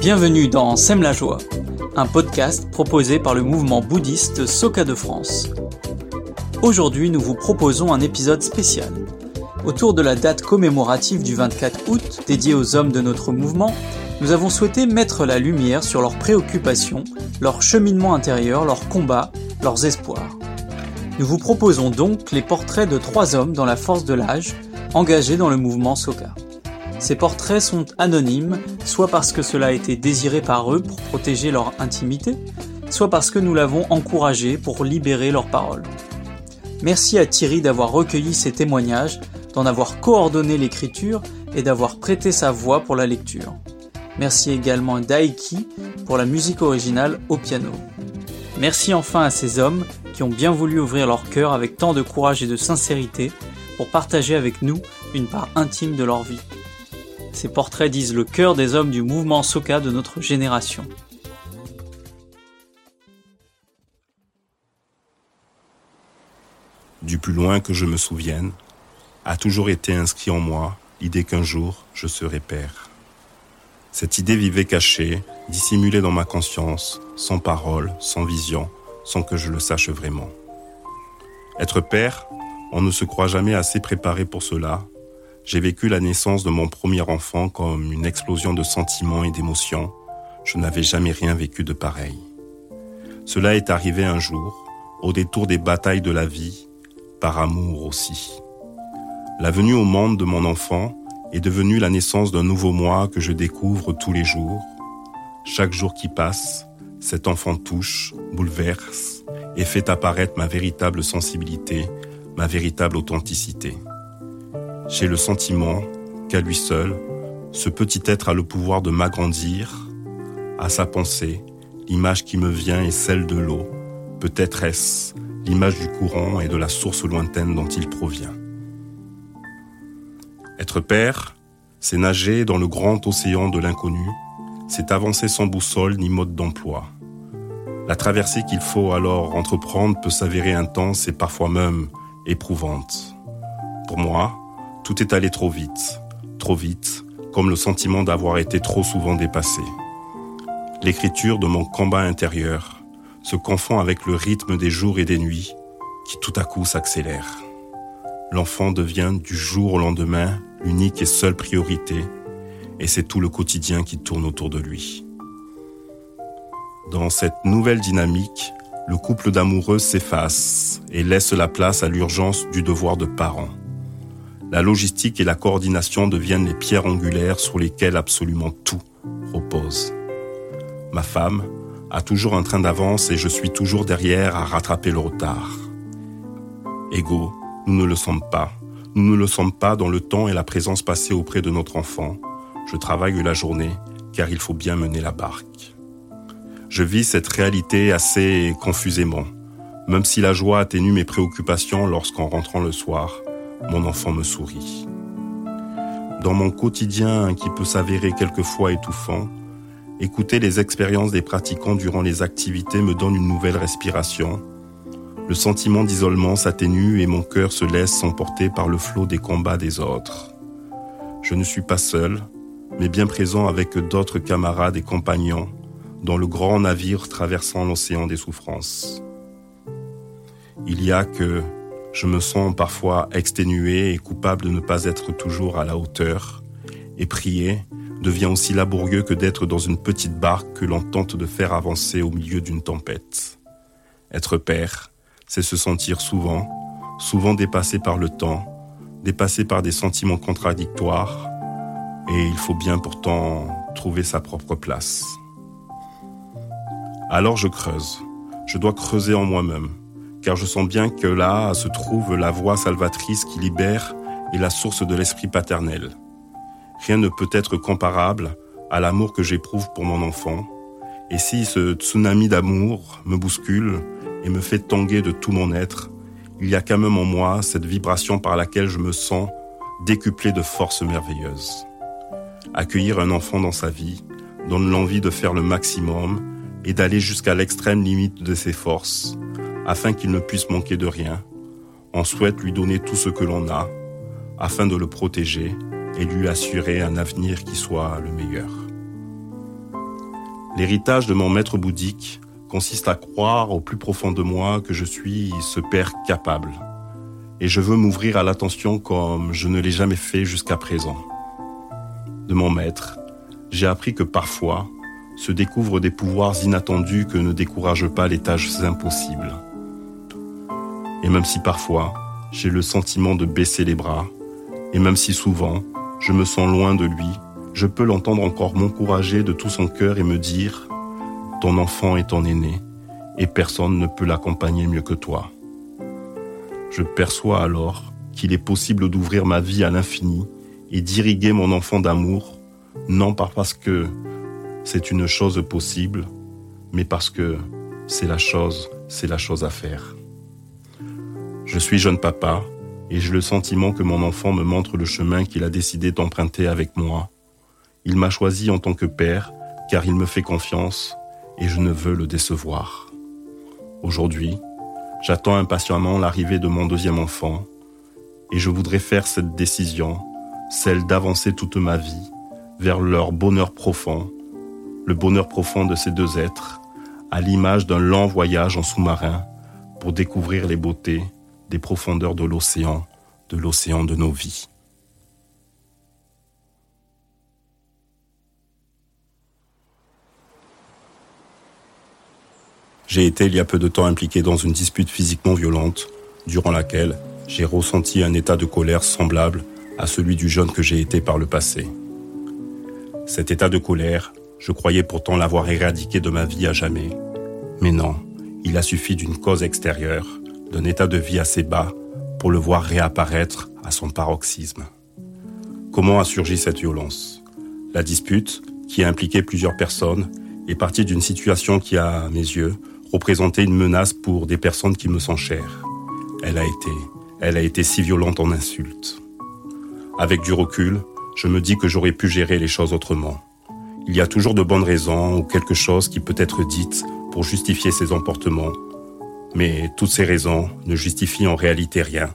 Bienvenue dans Sème la joie, un podcast proposé par le mouvement bouddhiste Soka de France. Aujourd'hui, nous vous proposons un épisode spécial. Autour de la date commémorative du 24 août, dédiée aux hommes de notre mouvement, nous avons souhaité mettre la lumière sur leurs préoccupations, leur cheminement intérieur, leurs combats, leurs espoirs. Nous vous proposons donc les portraits de trois hommes dans la force de l'âge, engagés dans le mouvement Soka. Ces portraits sont anonymes, soit parce que cela a été désiré par eux pour protéger leur intimité, soit parce que nous l'avons encouragé pour libérer leurs paroles. Merci à Thierry d'avoir recueilli ces témoignages, d'en avoir coordonné l'écriture et d'avoir prêté sa voix pour la lecture. Merci également à Daiki pour la musique originale au piano. Merci enfin à ces hommes qui ont bien voulu ouvrir leur cœur avec tant de courage et de sincérité pour partager avec nous une part intime de leur vie. Ces portraits disent le cœur des hommes du mouvement Soka de notre génération. Du plus loin que je me souvienne, a toujours été inscrit en moi l'idée qu'un jour je serai père. Cette idée vivait cachée, dissimulée dans ma conscience, sans parole, sans vision, sans que je le sache vraiment. Être père, on ne se croit jamais assez préparé pour cela, j'ai vécu la naissance de mon premier enfant comme une explosion de sentiments et d'émotions. Je n'avais jamais rien vécu de pareil. Cela est arrivé un jour, au détour des batailles de la vie, par amour aussi. La venue au monde de mon enfant est devenue la naissance d'un nouveau moi que je découvre tous les jours. Chaque jour qui passe, cet enfant touche, bouleverse et fait apparaître ma véritable sensibilité, ma véritable authenticité. J'ai le sentiment qu'à lui seul, ce petit être a le pouvoir de m'agrandir. À sa pensée, l'image qui me vient est celle de l'eau. Peut-être est-ce l'image du courant et de la source lointaine dont il provient. Être père, c'est nager dans le grand océan de l'inconnu, c'est avancer sans boussole ni mode d'emploi. La traversée qu'il faut alors entreprendre peut s'avérer intense et parfois même éprouvante. Pour moi, tout est allé trop vite, trop vite, comme le sentiment d'avoir été trop souvent dépassé. L'écriture de mon combat intérieur se confond avec le rythme des jours et des nuits qui tout à coup s'accélèrent. L'enfant devient du jour au lendemain l'unique et seule priorité, et c'est tout le quotidien qui tourne autour de lui. Dans cette nouvelle dynamique, le couple d'amoureux s'efface et laisse la place à l'urgence du devoir de parent la logistique et la coordination deviennent les pierres angulaires sur lesquelles absolument tout repose. Ma femme a toujours un train d'avance et je suis toujours derrière à rattraper le retard. Égaux, nous ne le sommes pas. Nous ne le sommes pas dans le temps et la présence passée auprès de notre enfant. Je travaille la journée car il faut bien mener la barque. Je vis cette réalité assez confusément, même si la joie atténue mes préoccupations lorsqu'en rentrant le soir, mon enfant me sourit. Dans mon quotidien qui peut s'avérer quelquefois étouffant, écouter les expériences des pratiquants durant les activités me donne une nouvelle respiration. Le sentiment d'isolement s'atténue et mon cœur se laisse emporter par le flot des combats des autres. Je ne suis pas seul, mais bien présent avec d'autres camarades et compagnons dans le grand navire traversant l'océan des souffrances. Il y a que je me sens parfois exténué et coupable de ne pas être toujours à la hauteur. Et prier devient aussi laborieux que d'être dans une petite barque que l'on tente de faire avancer au milieu d'une tempête. Être père, c'est se sentir souvent, souvent dépassé par le temps, dépassé par des sentiments contradictoires, et il faut bien pourtant trouver sa propre place. Alors je creuse, je dois creuser en moi-même, car je sens bien que là se trouve la voie salvatrice qui libère et la source de l'esprit paternel. Rien ne peut être comparable à l'amour que j'éprouve pour mon enfant, et si ce tsunami d'amour me bouscule et me fait tanguer de tout mon être, il y a quand même en moi cette vibration par laquelle je me sens décuplé de force merveilleuse. Accueillir un enfant dans sa vie donne l'envie de faire le maximum et d'aller jusqu'à l'extrême limite de ses forces, afin qu'il ne puisse manquer de rien. On souhaite lui donner tout ce que l'on a, afin de le protéger et lui assurer un avenir qui soit le meilleur. L'héritage de mon maître bouddhique consiste à croire au plus profond de moi que je suis ce père capable. Et je veux m'ouvrir à l'attention comme je ne l'ai jamais fait jusqu'à présent. De mon maître, j'ai appris que parfois se découvrent des pouvoirs inattendus que ne découragent pas les tâches impossibles. Et même si parfois j'ai le sentiment de baisser les bras, et même si souvent je me sens loin de lui, je peux l'entendre encore m'encourager de tout son cœur et me dire ⁇ Ton enfant est ton aîné, et personne ne peut l'accompagner mieux que toi. Je perçois alors qu'il est possible d'ouvrir ma vie à l'infini et d'irriguer mon enfant d'amour, non pas parce que c'est une chose possible, mais parce que c'est la chose, c'est la chose à faire. Je suis jeune papa et j'ai le sentiment que mon enfant me montre le chemin qu'il a décidé d'emprunter avec moi. Il m'a choisi en tant que père car il me fait confiance et je ne veux le décevoir. Aujourd'hui, j'attends impatiemment l'arrivée de mon deuxième enfant et je voudrais faire cette décision, celle d'avancer toute ma vie vers leur bonheur profond, le bonheur profond de ces deux êtres, à l'image d'un lent voyage en sous-marin pour découvrir les beautés des profondeurs de l'océan, de l'océan de nos vies. J'ai été il y a peu de temps impliqué dans une dispute physiquement violente, durant laquelle j'ai ressenti un état de colère semblable à celui du jeune que j'ai été par le passé. Cet état de colère, je croyais pourtant l'avoir éradiqué de ma vie à jamais. Mais non, il a suffi d'une cause extérieure, d'un état de vie assez bas pour le voir réapparaître à son paroxysme. Comment a surgi cette violence? La dispute, qui a impliqué plusieurs personnes, est partie d'une situation qui a, à mes yeux, représenté une menace pour des personnes qui me sont chères. Elle a été, elle a été si violente en insultes. Avec du recul, je me dis que j'aurais pu gérer les choses autrement. Il y a toujours de bonnes raisons ou quelque chose qui peut être dite pour justifier ces emportements mais toutes ces raisons ne justifient en réalité rien,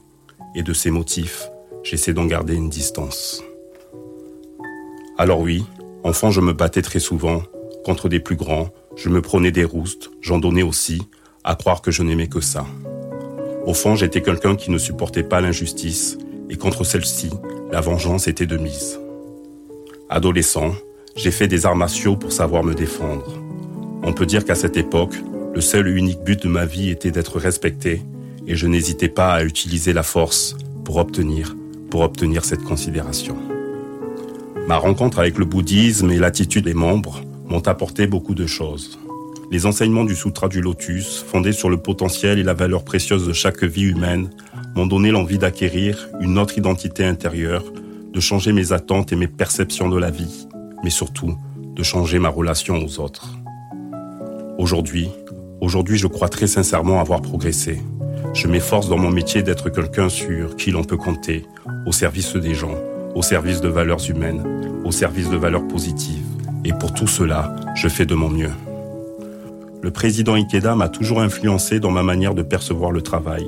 et de ces motifs, j'essaie d'en garder une distance. Alors oui, enfant je me battais très souvent, contre des plus grands, je me prenais des roustes, j'en donnais aussi, à croire que je n'aimais que ça. Au fond, j'étais quelqu'un qui ne supportait pas l'injustice, et contre celle-ci, la vengeance était de mise. Adolescent, j'ai fait des arts martiaux pour savoir me défendre. On peut dire qu'à cette époque, le seul et unique but de ma vie était d'être respecté et je n'hésitais pas à utiliser la force pour obtenir, pour obtenir cette considération. Ma rencontre avec le bouddhisme et l'attitude des membres m'ont apporté beaucoup de choses. Les enseignements du Sutra du Lotus, fondés sur le potentiel et la valeur précieuse de chaque vie humaine, m'ont donné l'envie d'acquérir une autre identité intérieure, de changer mes attentes et mes perceptions de la vie, mais surtout de changer ma relation aux autres. Aujourd'hui, Aujourd'hui, je crois très sincèrement avoir progressé. Je m'efforce dans mon métier d'être quelqu'un sur qui l'on peut compter, au service des gens, au service de valeurs humaines, au service de valeurs positives. Et pour tout cela, je fais de mon mieux. Le président Ikeda m'a toujours influencé dans ma manière de percevoir le travail.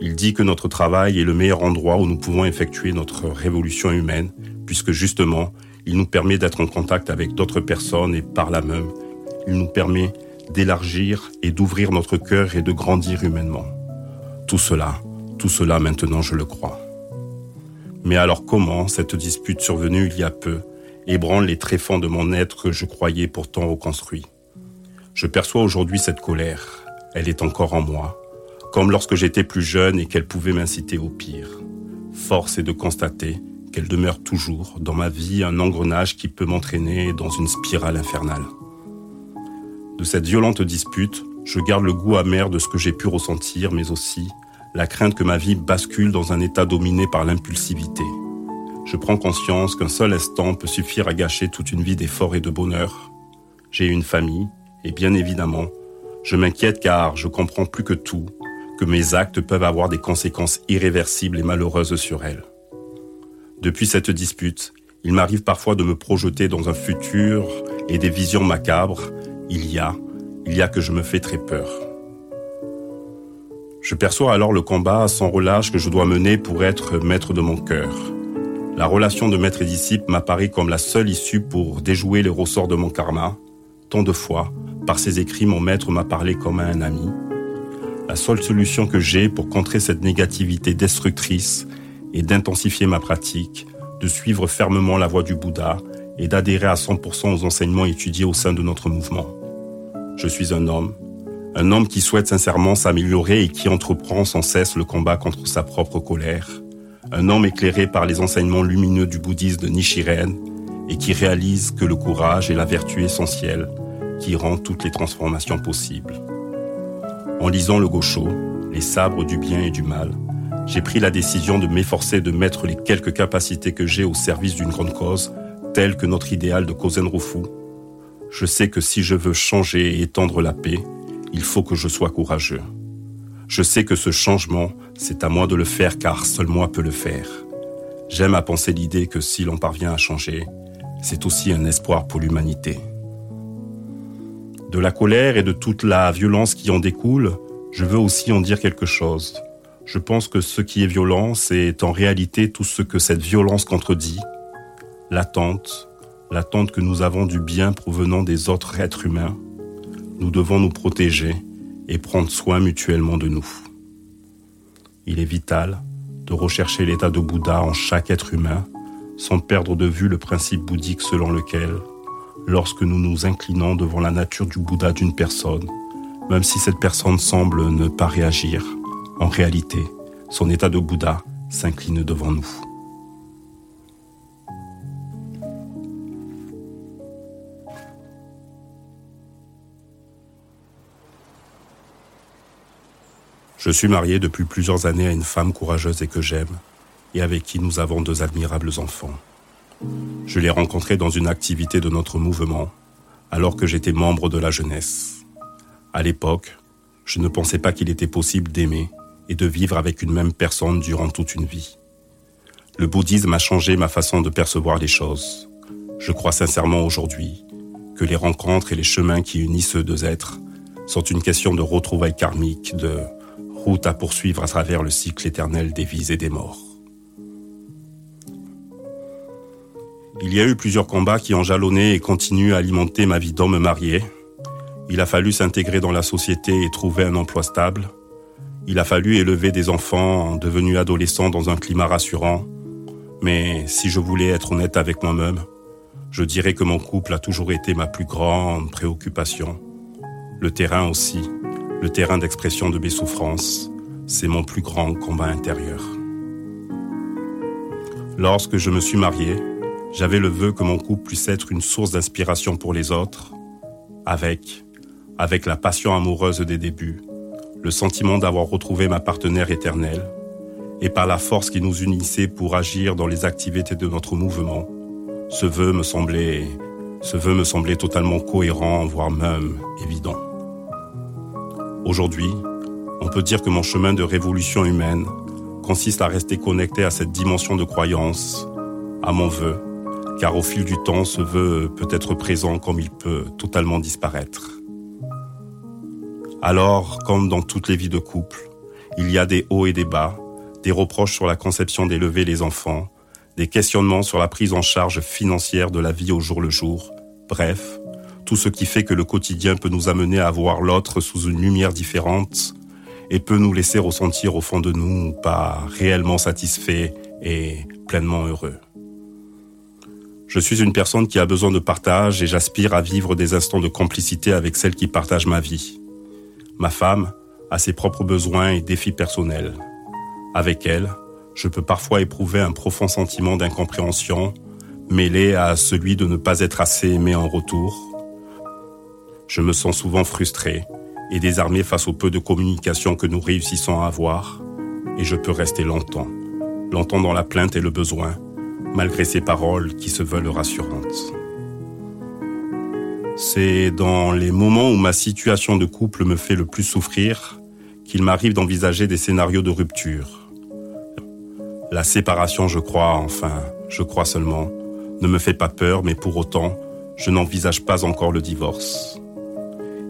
Il dit que notre travail est le meilleur endroit où nous pouvons effectuer notre révolution humaine, puisque justement, il nous permet d'être en contact avec d'autres personnes et par là même, il nous permet d'élargir et d'ouvrir notre cœur et de grandir humainement. Tout cela, tout cela maintenant je le crois. Mais alors comment cette dispute survenue il y a peu ébranle les tréfonds de mon être que je croyais pourtant reconstruit? Je perçois aujourd'hui cette colère. Elle est encore en moi, comme lorsque j'étais plus jeune et qu'elle pouvait m'inciter au pire. Force est de constater qu'elle demeure toujours dans ma vie un engrenage qui peut m'entraîner dans une spirale infernale. De cette violente dispute, je garde le goût amer de ce que j'ai pu ressentir, mais aussi la crainte que ma vie bascule dans un état dominé par l'impulsivité. Je prends conscience qu'un seul instant peut suffire à gâcher toute une vie d'effort et de bonheur. J'ai une famille, et bien évidemment, je m'inquiète car je comprends plus que tout que mes actes peuvent avoir des conséquences irréversibles et malheureuses sur elle. Depuis cette dispute, il m'arrive parfois de me projeter dans un futur et des visions macabres il y a, il y a que je me fais très peur. Je perçois alors le combat sans relâche que je dois mener pour être maître de mon cœur. La relation de maître et disciple m'apparaît comme la seule issue pour déjouer les ressorts de mon karma, tant de fois, par ses écrits, mon maître m'a parlé comme à un ami. La seule solution que j'ai pour contrer cette négativité destructrice est d'intensifier ma pratique, de suivre fermement la voie du Bouddha et d'adhérer à 100% aux enseignements étudiés au sein de notre mouvement. Je suis un homme, un homme qui souhaite sincèrement s'améliorer et qui entreprend sans cesse le combat contre sa propre colère, un homme éclairé par les enseignements lumineux du bouddhisme de Nichiren et qui réalise que le courage est la vertu essentielle qui rend toutes les transformations possibles. En lisant le Gosho, les sabres du bien et du mal, j'ai pris la décision de m'efforcer de mettre les quelques capacités que j'ai au service d'une grande cause, telle que notre idéal de Kozen Rufu. Je sais que si je veux changer et étendre la paix, il faut que je sois courageux. Je sais que ce changement, c'est à moi de le faire car seul moi peux le faire. J'aime à penser l'idée que si l'on parvient à changer, c'est aussi un espoir pour l'humanité. De la colère et de toute la violence qui en découle, je veux aussi en dire quelque chose. Je pense que ce qui est violent, c'est en réalité tout ce que cette violence contredit. L'attente, l'attente que nous avons du bien provenant des autres êtres humains. Nous devons nous protéger et prendre soin mutuellement de nous. Il est vital de rechercher l'état de Bouddha en chaque être humain sans perdre de vue le principe bouddhique selon lequel, lorsque nous nous inclinons devant la nature du Bouddha d'une personne, même si cette personne semble ne pas réagir, en réalité, son état de Bouddha s'incline devant nous. Je suis marié depuis plusieurs années à une femme courageuse et que j'aime, et avec qui nous avons deux admirables enfants. Je l'ai rencontrée dans une activité de notre mouvement, alors que j'étais membre de la jeunesse. À l'époque, je ne pensais pas qu'il était possible d'aimer et de vivre avec une même personne durant toute une vie. Le bouddhisme a changé ma façon de percevoir les choses. Je crois sincèrement aujourd'hui que les rencontres et les chemins qui unissent deux êtres sont une question de retrouvailles karmiques, de route à poursuivre à travers le cycle éternel des vies et des morts. Il y a eu plusieurs combats qui ont jalonné et continuent à alimenter ma vie d'homme marié. Il a fallu s'intégrer dans la société et trouver un emploi stable. Il a fallu élever des enfants devenus adolescents dans un climat rassurant. Mais si je voulais être honnête avec moi-même, je dirais que mon couple a toujours été ma plus grande préoccupation. Le terrain aussi, le terrain d'expression de mes souffrances, c'est mon plus grand combat intérieur. Lorsque je me suis marié, j'avais le vœu que mon couple puisse être une source d'inspiration pour les autres, avec, avec la passion amoureuse des débuts, le sentiment d'avoir retrouvé ma partenaire éternelle, et par la force qui nous unissait pour agir dans les activités de notre mouvement, ce vœu me semblait, ce vœu me semblait totalement cohérent, voire même évident. Aujourd'hui, on peut dire que mon chemin de révolution humaine consiste à rester connecté à cette dimension de croyance, à mon vœu, car au fil du temps, ce vœu peut être présent comme il peut totalement disparaître. Alors, comme dans toutes les vies de couple, il y a des hauts et des bas, des reproches sur la conception d'élever les enfants, des questionnements sur la prise en charge financière de la vie au jour le jour, bref, tout ce qui fait que le quotidien peut nous amener à voir l'autre sous une lumière différente et peut nous laisser ressentir au fond de nous pas réellement satisfaits et pleinement heureux. Je suis une personne qui a besoin de partage et j'aspire à vivre des instants de complicité avec celle qui partage ma vie. Ma femme a ses propres besoins et défis personnels. Avec elle, je peux parfois éprouver un profond sentiment d'incompréhension, mêlé à celui de ne pas être assez aimé en retour. Je me sens souvent frustré et désarmé face au peu de communication que nous réussissons à avoir, et je peux rester longtemps, longtemps dans la plainte et le besoin, malgré ces paroles qui se veulent rassurantes. C'est dans les moments où ma situation de couple me fait le plus souffrir qu'il m'arrive d'envisager des scénarios de rupture. La séparation, je crois, enfin, je crois seulement, ne me fait pas peur, mais pour autant, je n'envisage pas encore le divorce.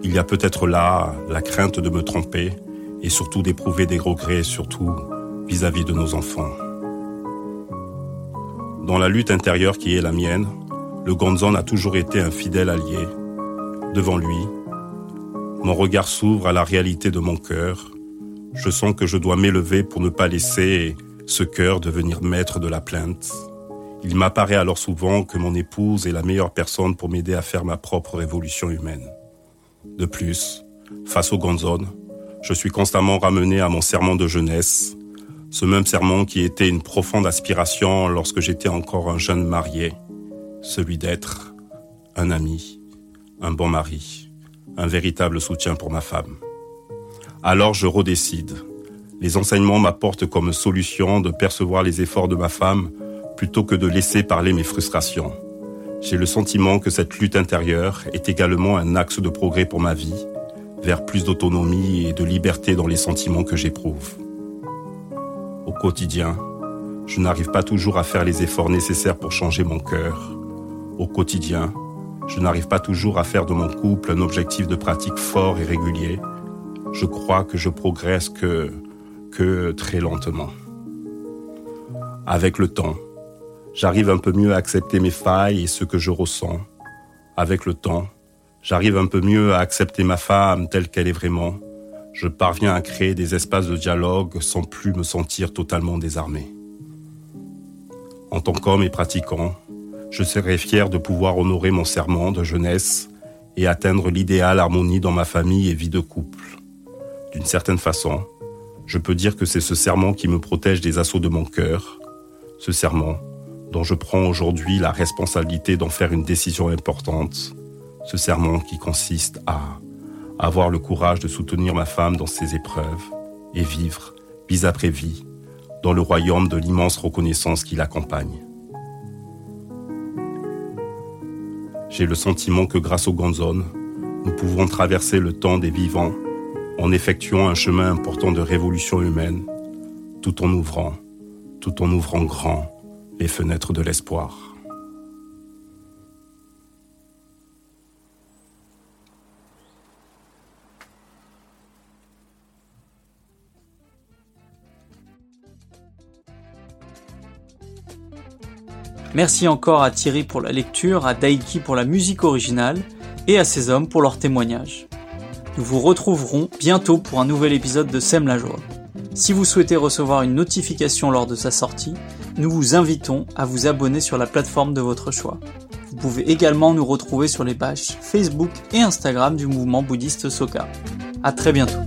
Il y a peut-être là la crainte de me tromper et surtout d'éprouver des regrets, surtout vis-à-vis de nos enfants. Dans la lutte intérieure qui est la mienne, le Gonzon a toujours été un fidèle allié. devant lui. Mon regard s'ouvre à la réalité de mon cœur. Je sens que je dois m'élever pour ne pas laisser ce cœur devenir maître de la plainte. Il m'apparaît alors souvent que mon épouse est la meilleure personne pour m'aider à faire ma propre révolution humaine. De plus, face au Gonzone, je suis constamment ramené à mon serment de jeunesse, ce même serment qui était une profonde aspiration lorsque j'étais encore un jeune marié, celui d'être un ami, un bon mari, un véritable soutien pour ma femme. Alors je redécide. Les enseignements m'apportent comme solution de percevoir les efforts de ma femme plutôt que de laisser parler mes frustrations. J'ai le sentiment que cette lutte intérieure est également un axe de progrès pour ma vie, vers plus d'autonomie et de liberté dans les sentiments que j'éprouve. Au quotidien, je n'arrive pas toujours à faire les efforts nécessaires pour changer mon cœur. Au quotidien, je n'arrive pas toujours à faire de mon couple un objectif de pratique fort et régulier. Je crois que je progresse que, que très lentement. Avec le temps, j'arrive un peu mieux à accepter mes failles et ce que je ressens. Avec le temps, j'arrive un peu mieux à accepter ma femme telle qu'elle est vraiment. Je parviens à créer des espaces de dialogue sans plus me sentir totalement désarmé. En tant qu'homme et pratiquant, je serais fier de pouvoir honorer mon serment de jeunesse et atteindre l'idéal harmonie dans ma famille et vie de couple. D'une certaine façon, je peux dire que c'est ce serment qui me protège des assauts de mon cœur, ce serment dont je prends aujourd'hui la responsabilité d'en faire une décision importante, ce serment qui consiste à avoir le courage de soutenir ma femme dans ses épreuves et vivre, vie après vie, dans le royaume de l'immense reconnaissance qui l'accompagne. J'ai le sentiment que grâce au Gonzone, nous pouvons traverser le temps des vivants en effectuant un chemin important de révolution humaine, tout en ouvrant, tout en ouvrant grand les fenêtres de l'espoir. Merci encore à Thierry pour la lecture, à Daiki pour la musique originale et à ces hommes pour leur témoignage. Nous vous retrouverons bientôt pour un nouvel épisode de Sème la joie. Si vous souhaitez recevoir une notification lors de sa sortie, nous vous invitons à vous abonner sur la plateforme de votre choix. Vous pouvez également nous retrouver sur les pages Facebook et Instagram du mouvement bouddhiste Soka. À très bientôt.